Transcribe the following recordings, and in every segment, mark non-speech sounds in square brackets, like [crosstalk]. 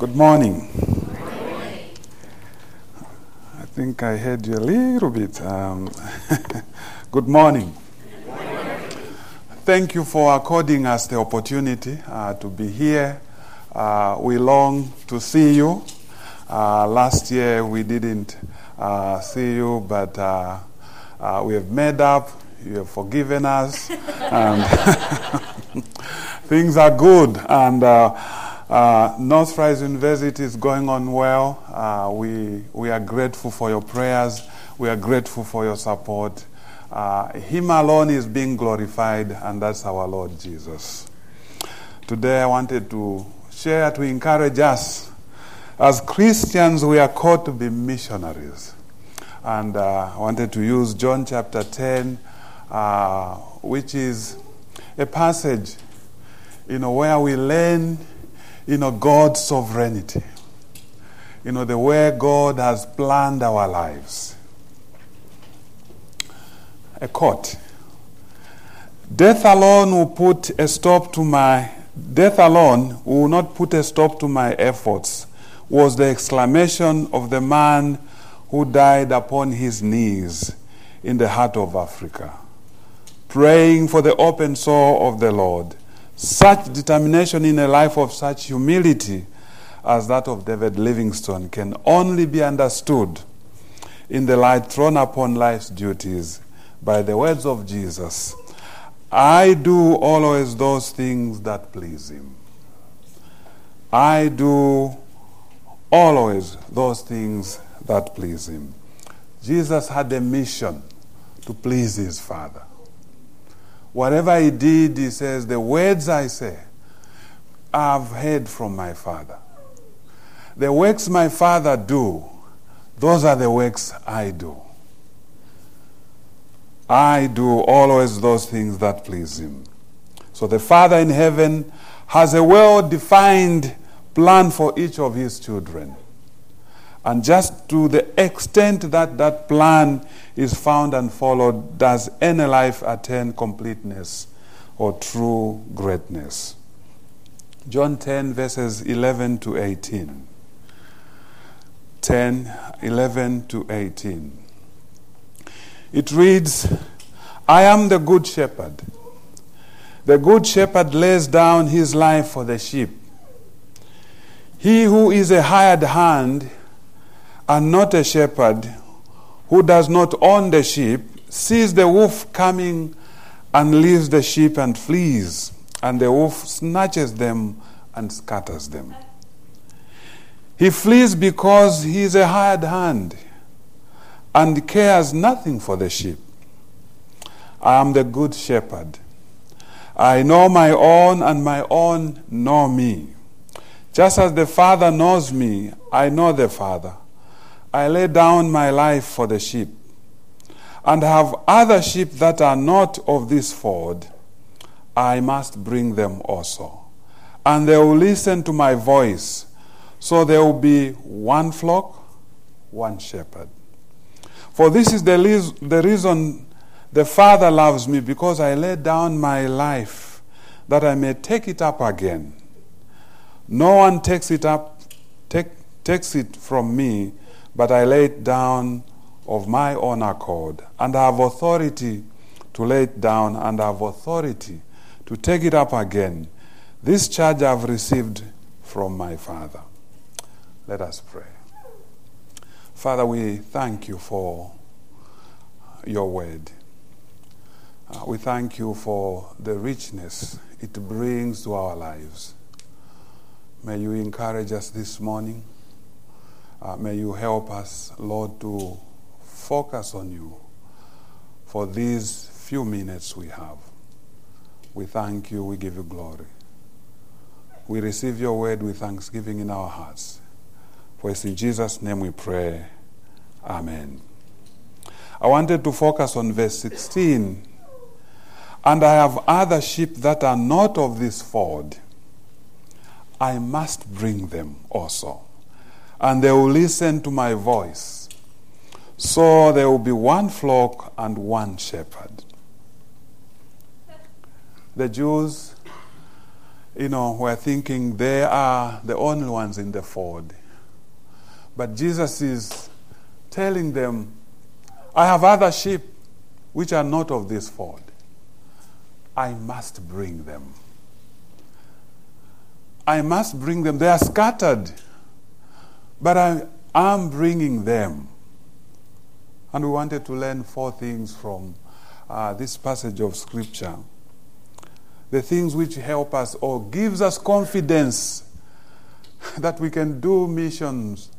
Good morning. I think I heard you a little bit. Um, [laughs] good morning. Thank you for according us the opportunity uh, to be here. Uh, we long to see you. Uh, last year we didn't uh, see you, but uh, uh, we have made up. You have forgiven us, [laughs] and [laughs] things are good. And uh, Northrise University is going on well. Uh, we, we are grateful for your prayers. We are grateful for your support. Uh, him alone is being glorified, and that's our Lord Jesus. Today, I wanted to share to encourage us. As Christians, we are called to be missionaries. And uh, I wanted to use John chapter 10, uh, which is a passage you know, where we learn you know, God's sovereignty. You know, the way God has planned our lives. A quote Death alone will put a stop to my death alone will not put a stop to my efforts was the exclamation of the man who died upon his knees in the heart of Africa, praying for the open soul of the Lord such determination in a life of such humility as that of David Livingstone can only be understood in the light thrown upon life's duties by the words of Jesus I do always those things that please Him. I do always those things that please Him. Jesus had a mission to please His Father. Whatever he did, he says, The words I say, I've heard from my Father. The works my Father do, those are the works I do. I do always those things that please him. So the Father in heaven has a well defined plan for each of his children. And just to the extent that that plan is found and followed, does any life attain completeness or true greatness? John 10, verses 11 to 18. 10, 11 to 18. It reads, I am the good shepherd. The good shepherd lays down his life for the sheep. He who is a hired hand and not a shepherd who does not own the sheep sees the wolf coming and leaves the sheep and flees, and the wolf snatches them and scatters them. He flees because he is a hired hand and cares nothing for the sheep. I am the good shepherd. I know my own, and my own know me. Just as the Father knows me, I know the Father. I lay down my life for the sheep, and have other sheep that are not of this fold. I must bring them also. And they will listen to my voice. So there will be one flock, one shepherd. For this is the, the reason the Father loves me, because I lay down my life that I may take it up again. No one takes it up, take, takes it from me but I lay it down of my own accord, and I have authority to lay it down, and I have authority to take it up again. This charge I have received from my Father. Let us pray. Father, we thank you for your word. Uh, we thank you for the richness it brings to our lives. May you encourage us this morning. Uh, may you help us, Lord, to focus on you for these few minutes we have. We thank you, we give you glory. We receive your word with thanksgiving in our hearts. For it's in Jesus' name we pray. Amen. I wanted to focus on verse 16. And I have other sheep that are not of this fold. I must bring them also and they will listen to my voice. So there will be one flock and one shepherd. The Jews you know, were thinking they are the only ones in the fold. But Jesus is telling them, I have other sheep which are not of this fold. I must bring them. I must bring them. They are scattered, but I am bringing them. And we wanted to learn four things from uh, this passage of Scripture. The things which help us or gives us confidence [laughs] that we can do missions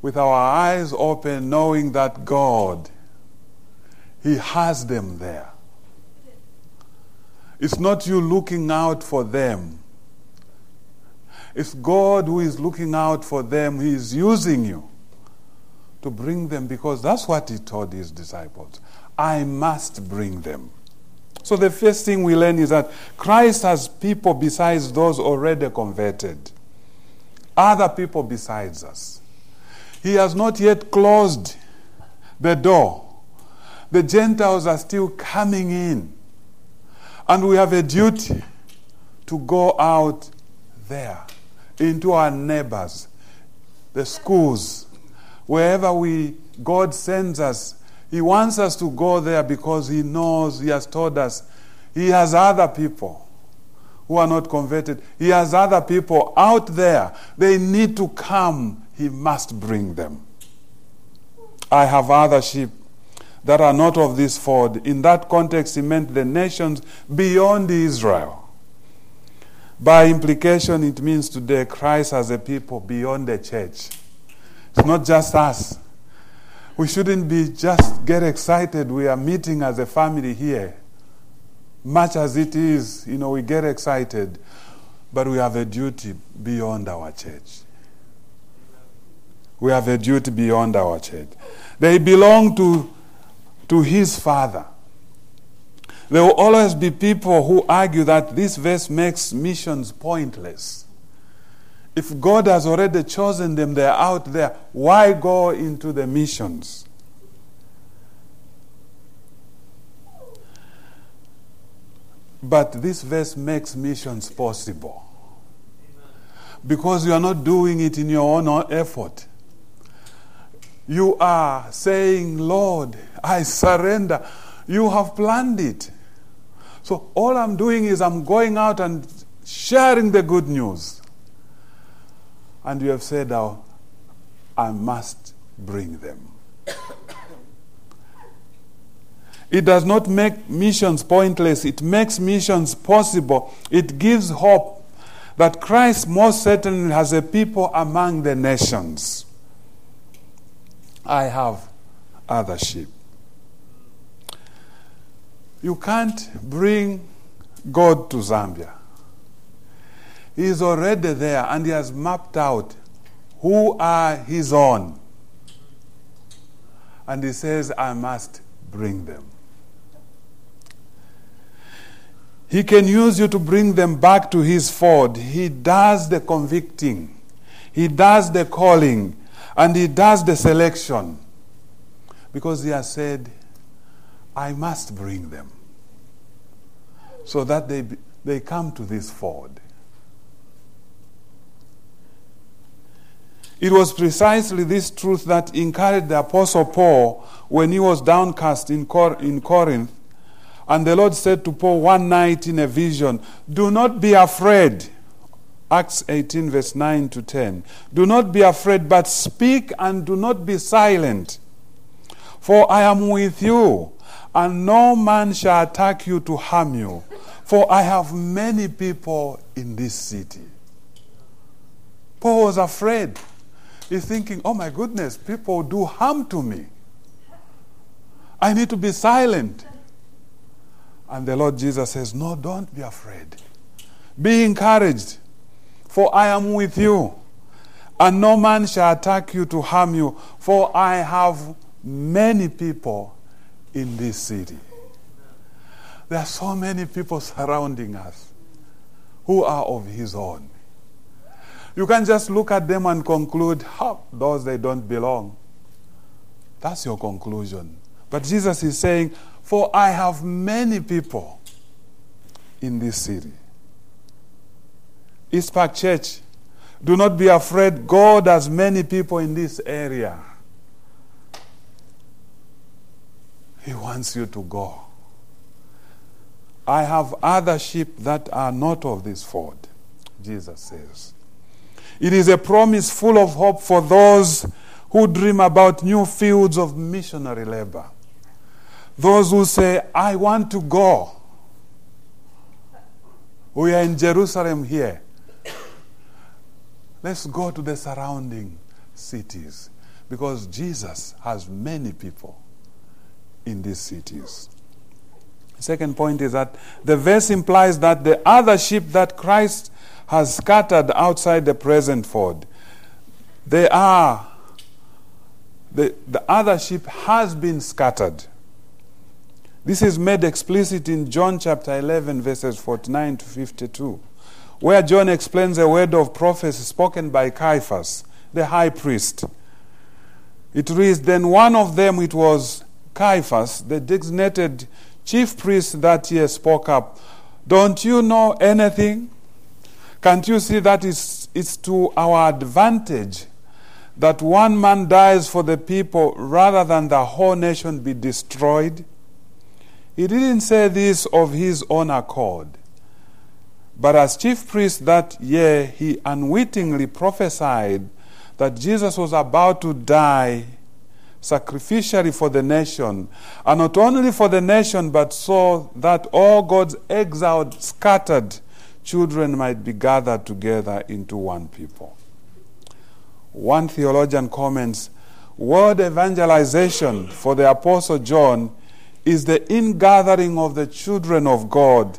with our eyes open, knowing that God, He has them there. It's not you looking out for them. It's God who is looking out for them. He is using you to bring them because that's what He told His disciples. I must bring them. So the first thing we learn is that Christ has people besides those already converted, other people besides us. He has not yet closed the door. The Gentiles are still coming in. And we have a duty to go out there into our neighbors, the schools, wherever we God sends us. He wants us to go there because He knows, He has told us, He has other people who are not converted. He has other people out there. They need to come he must bring them. I have other sheep that are not of this fold. In that context, he meant the nations beyond Israel. By implication, it means today Christ as a people beyond the church. It's not just us. We shouldn't be just get excited. We are meeting as a family here. Much as it is, you know, we get excited, but we have a duty beyond our church. We have a duty beyond our church. They belong to, to his father. There will always be people who argue that this verse makes missions pointless. If God has already chosen them, they're out there, why go into the missions? But this verse makes missions possible. Because you are not doing it in your own effort you are saying, Lord, I surrender. You have planned it. So all I'm doing is I'm going out and sharing the good news. And you have said, oh, I must bring them. It does not make missions pointless, it makes missions possible. It gives hope that Christ most certainly has a people among the nations. I have other sheep. You can't bring God to Zambia. He is already there and he has mapped out who are his own. And he says, I must bring them. He can use you to bring them back to his fold. He does the convicting, he does the calling, and he does the selection because he has said, I must bring them so that they, they come to this ford. It was precisely this truth that encouraged the Apostle Paul when he was downcast in, Cor- in Corinth. And the Lord said to Paul one night in a vision, Do not be afraid. Acts 18, verse 9 to 10. Do not be afraid, but speak and do not be silent. For I am with you, and no man shall attack you to harm you. For I have many people in this city. Paul was afraid. He's thinking, oh my goodness, people do harm to me. I need to be silent. And the Lord Jesus says, No, don't be afraid. Be encouraged for I am with you, and no man shall attack you to harm you, for I have many people in this city. There are so many people surrounding us who are of his own. You can just look at them and conclude, oh, those they don't belong. That's your conclusion. But Jesus is saying, For I have many people in this city. East Park Church, do not be afraid. God has many people in this area. He wants you to go. I have other sheep that are not of this fold, Jesus says. It is a promise full of hope for those who dream about new fields of missionary labor. Those who say, I want to go. We are in Jerusalem here. Let's go to the surrounding cities because Jesus has many people in these cities. Second point is that the verse implies that the other sheep that Christ has scattered outside the present fold, they are, the, the other sheep has been scattered. This is made explicit in John chapter 11, verses 49 to 52, where John explains a word of prophecy spoken by Caiaphas, the high priest. It reads, Then one of them, it was Caiaphas, the designated chief priest that year, spoke up. Don't you know anything? Can't you see that it's, it's to our advantage that one man dies for the people rather than the whole nation be destroyed? He didn't say this of his own accord. But as chief priest that year, he unwittingly prophesied that Jesus was about to die sacrificially for the nation, and not only for the nation, but so that all God's exiled, scattered children might be gathered together into one people. One theologian comments Word evangelization for the Apostle John is the ingathering of the children of God,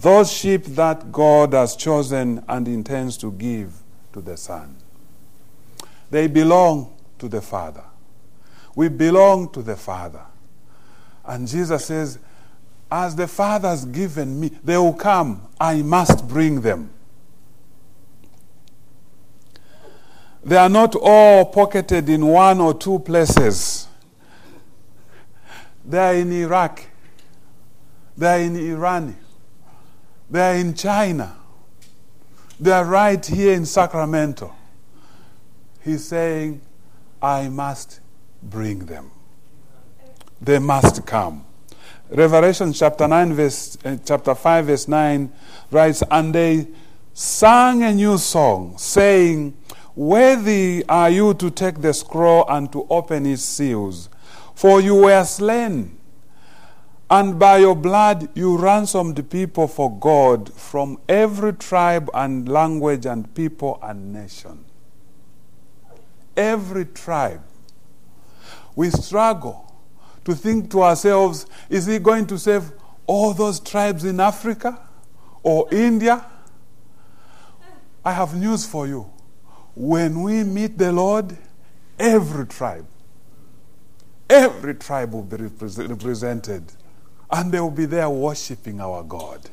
those sheep that God has chosen and intends to give to the Son. They belong to the Father. We belong to the Father. And Jesus says, As the Father has given me, they will come. I must bring them. They are not all pocketed in one or two places. They are in Iraq. They are in Iran. They are in China. They are right here in Sacramento. He's saying, I must bring them. They must come. Revelation chapter 9, verse, uh, chapter 5, verse 9 writes, And they sang a new song, saying, Worthy are you to take the scroll and to open its seals. For you were slain, and by your blood you ransomed people for God from every tribe and language and people and nation. Every tribe. We struggle to think to ourselves is he going to save all those tribes in Africa or India? I have news for you. When we meet the Lord, every tribe Every tribe will be represented, and they will be there worshiping our God.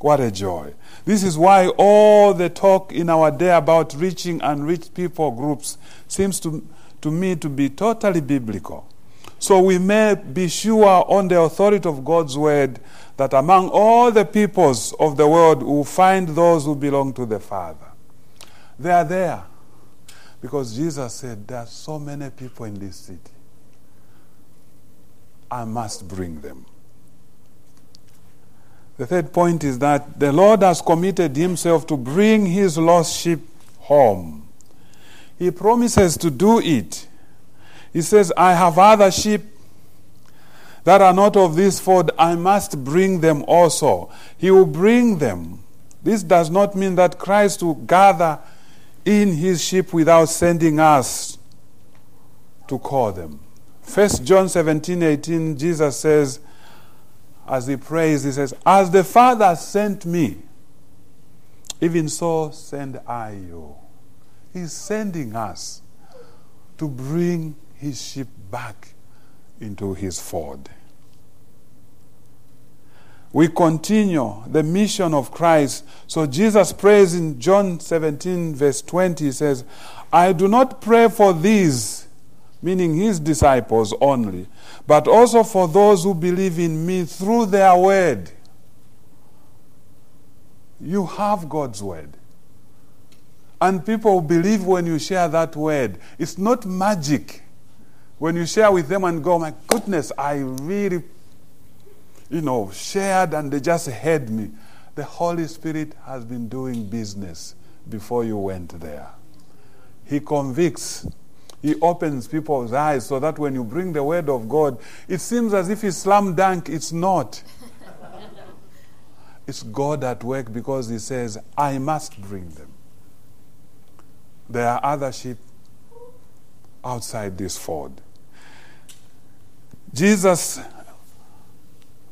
What a joy. This is why all the talk in our day about reaching unreached people groups seems to, to me to be totally biblical. So we may be sure on the authority of God's word that among all the peoples of the world we will find those who belong to the Father. They are there because Jesus said there are so many people in this city. I must bring them. The third point is that the Lord has committed himself to bring his lost sheep home. He promises to do it. He says, I have other sheep that are not of this fold. I must bring them also. He will bring them. This does not mean that Christ will gather in his sheep without sending us to call them. First John 17, 18, Jesus says, as he prays, he says, As the Father sent me, even so send I you. He's sending us to bring his sheep back into his fold. We continue the mission of Christ. So Jesus prays in John 17, verse 20, he says, I do not pray for these meaning his disciples only, but also for those who believe in me through their word. You have God's word. And people believe when you share that word. It's not magic. When you share with them and go, my goodness, I really, you know, shared and they just heard me. The Holy Spirit has been doing business before you went there. He convicts. He opens people's eyes so that when you bring the word of God, it seems as if it's slam dunk. It's not. [laughs] it's God at work because He says, I must bring them. There are other sheep outside this fold. Jesus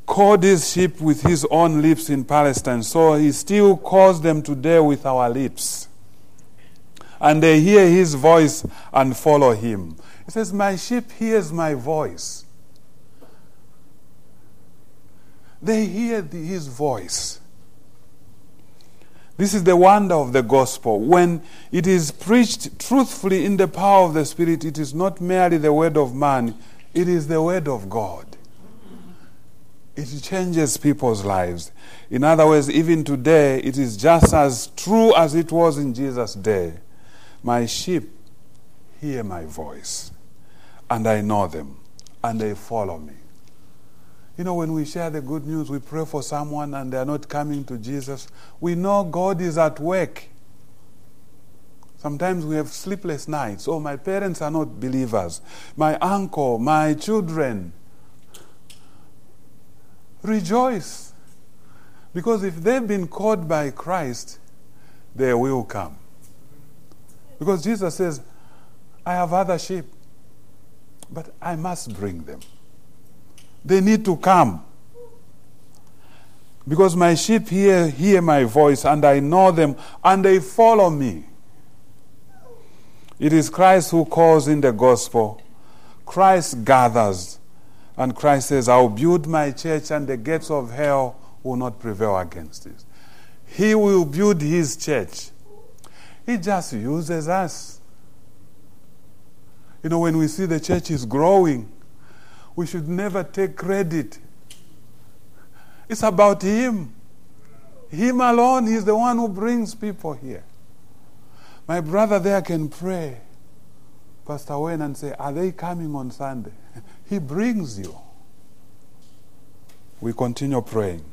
called his sheep with his own lips in Palestine, so he still calls them today with our lips. And they hear his voice and follow him. He says, My sheep hears my voice. They hear the, his voice. This is the wonder of the gospel. When it is preached truthfully in the power of the Spirit, it is not merely the word of man, it is the word of God. It changes people's lives. In other words, even today, it is just as true as it was in Jesus' day. My sheep hear my voice, and I know them, and they follow me. You know, when we share the good news, we pray for someone and they're not coming to Jesus. We know God is at work. Sometimes we have sleepless nights. Oh, my parents are not believers. My uncle, my children. Rejoice. Because if they've been called by Christ, they will come. Because Jesus says, I have other sheep, but I must bring them. They need to come. Because my sheep hear, hear my voice, and I know them, and they follow me. It is Christ who calls in the gospel. Christ gathers, and Christ says, I'll build my church, and the gates of hell will not prevail against it. He will build his church. He just uses us. You know, when we see the church is growing, we should never take credit. It's about Him. Him alone, He's the one who brings people here. My brother there can pray, Pastor Wayne, and say, Are they coming on Sunday? [laughs] he brings you. We continue praying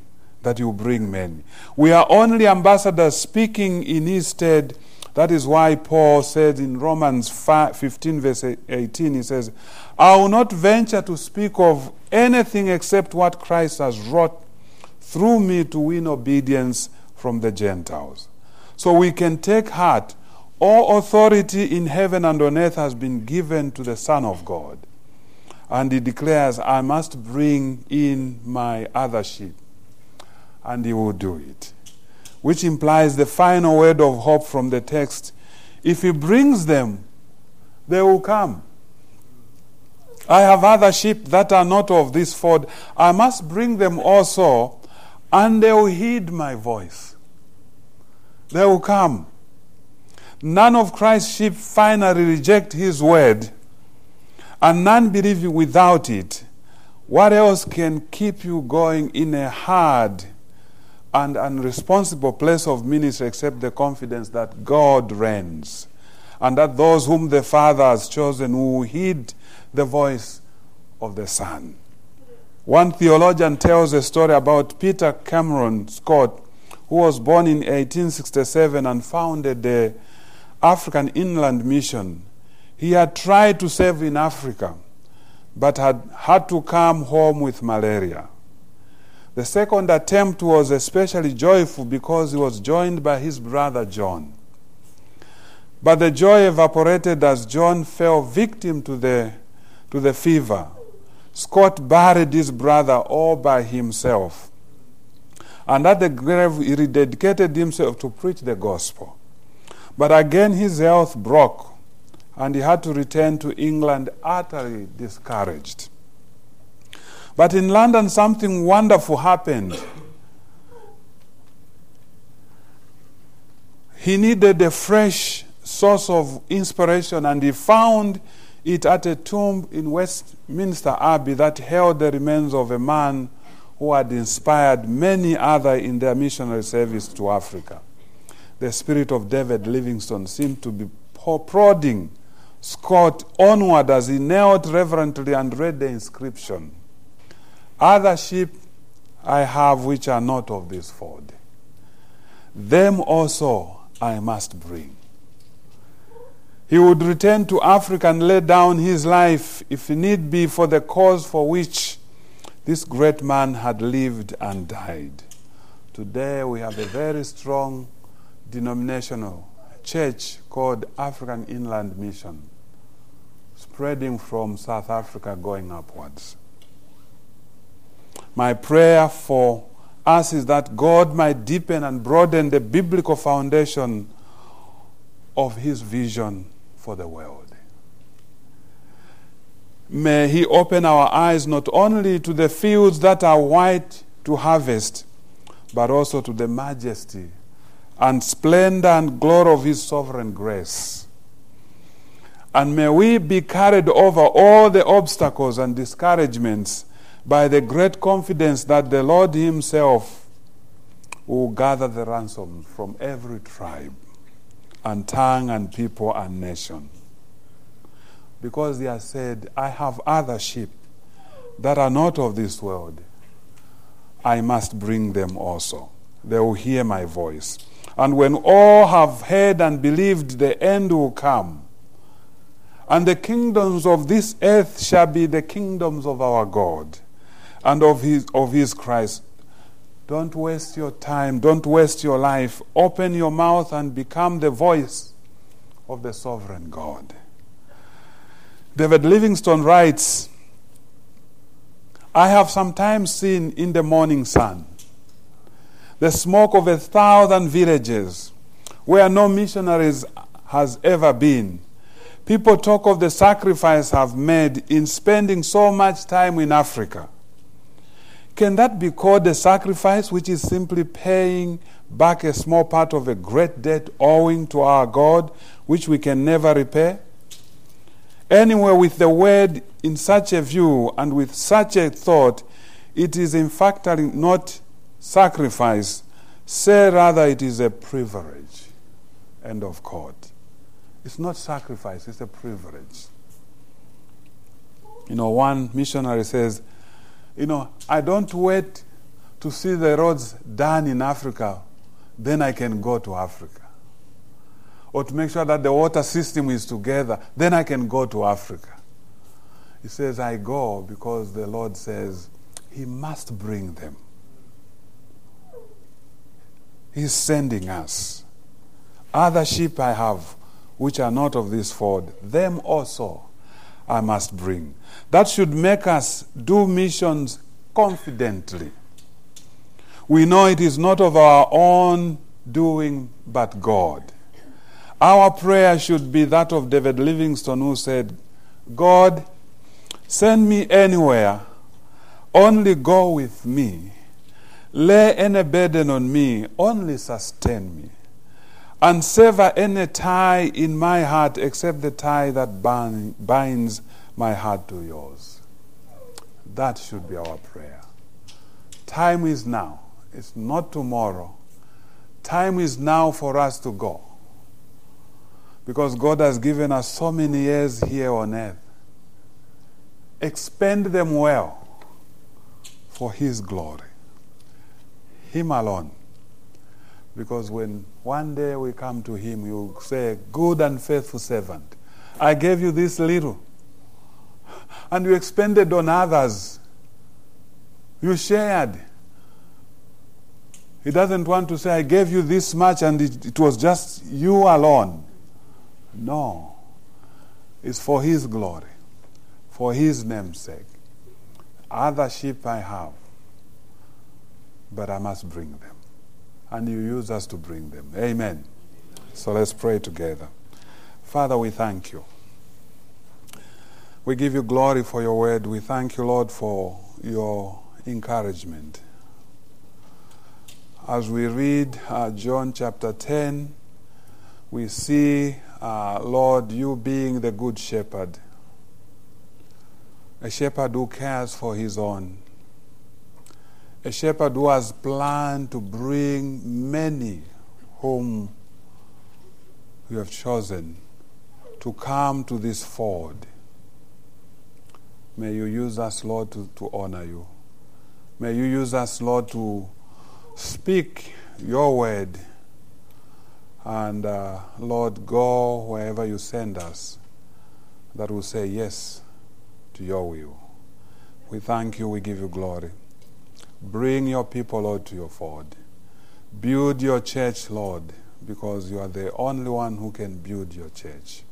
that you bring many. We are only ambassadors speaking in His stead that is why Paul said in Romans 15, verse 18, he says, I will not venture to speak of anything except what Christ has wrought through me to win obedience from the Gentiles. So we can take heart. All authority in heaven and on earth has been given to the Son of God. And he declares, I must bring in my other sheep. And he will do it which implies the final word of hope from the text. If he brings them, they will come. I have other sheep that are not of this fold. I must bring them also, and they will heed my voice. They will come. None of Christ's sheep finally reject his word, and none believe without it. What else can keep you going in a hard, and unresponsible place of ministry except the confidence that God reigns and that those whom the Father has chosen will heed the voice of the Son. One theologian tells a story about Peter Cameron Scott, who was born in 1867 and founded the African Inland Mission. He had tried to serve in Africa, but had had to come home with malaria. The second attempt was especially joyful because he was joined by his brother John. But the joy evaporated as John fell victim to the, to the fever. Scott buried his brother all by himself. And at the grave, he rededicated himself to preach the gospel. But again, his health broke, and he had to return to England utterly discouraged. But in London, something wonderful happened. He needed a fresh source of inspiration, and he found it at a tomb in Westminster Abbey that held the remains of a man who had inspired many others in their missionary service to Africa. The spirit of David Livingstone seemed to be prodding Scott onward as he knelt reverently and read the inscription Other sheep I have which are not of this fold. Them also I must bring. He would return to Africa and lay down his life, if need be, for the cause for which this great man had lived and died. Today we have a very strong denominational church called African Inland Mission, spreading from South Africa going upwards. My prayer for us is that God might deepen and broaden the biblical foundation of His vision for the world. May He open our eyes not only to the fields that are white to harvest, but also to the majesty and splendor and glory of His sovereign grace. And may we be carried over all the obstacles and discouragements by the great confidence that the Lord Himself will gather the ransoms from every tribe and tongue and people and nation. Because He has said, I have other sheep that are not of this world. I must bring them also. They will hear my voice. And when all have heard and believed, the end will come. And the kingdoms of this earth shall be the kingdoms of our God and of his, of his Christ. Don't waste your time. Don't waste your life. Open your mouth and become the voice of the sovereign God. David Livingstone writes I have sometimes seen in the morning sun the smoke of a thousand villages where no missionaries has ever been. People talk of the sacrifice I've made in spending so much time in Africa. Can that be called a sacrifice, which is simply paying back a small part of a great debt owing to our God, which we can never repay? Anywhere with the word in such a view and with such a thought, it is in fact not sacrifice. Say rather, it is a privilege. End of quote. It's not sacrifice, it's a privilege. You know, one missionary says, you know, I don't wait to see the roads done in Africa, then I can go to Africa. Or to make sure that the water system is together, then I can go to Africa. He says, I go because the Lord says He must bring them. He's sending us. Other sheep I have, which are not of this fold, them also I must bring. That should make us do missions confidently. We know it is not of our own doing, but God. Our prayer should be that of David Livingstone, who said, God, send me anywhere, only go with me. Lay any burden on me, only sustain me. And sever any tie in my heart except the tie that binds my heart to yours. That should be our prayer. Time is now, it's not tomorrow. Time is now for us to go. Because God has given us so many years here on earth. Expend them well for His glory. Him alone. Because when one day we come to Him, will say, Good and faithful servant, I gave you this little, and you expended on others. You shared. He doesn't want to say, I gave you this much and it, it was just you alone. No. It's for His glory, for His name's sake. Other sheep I have, but I must bring them. And you use us to bring them. Amen. So let's pray together. Father, we thank you. We give you glory for your word. We thank you, Lord, for your encouragement. As we read uh, John chapter 10, we see uh, Lord, you being the good shepherd, a shepherd who cares for his own, a shepherd who has planned to bring many whom you have chosen to come to this ford. May you use us, Lord, to, to honor you. May you use us, Lord, to speak your word. And uh, Lord, go wherever you send us that will say yes to your will. We thank you, we give you glory. Bring your people, Lord, to your ford. Build your church, Lord, because you are the only one who can build your church.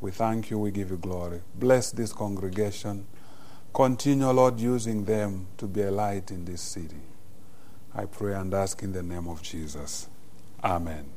We thank you, we give you glory. Bless this congregation. Continue, Lord, using them to be a light in this city. I pray and ask in the name of Jesus. Amen.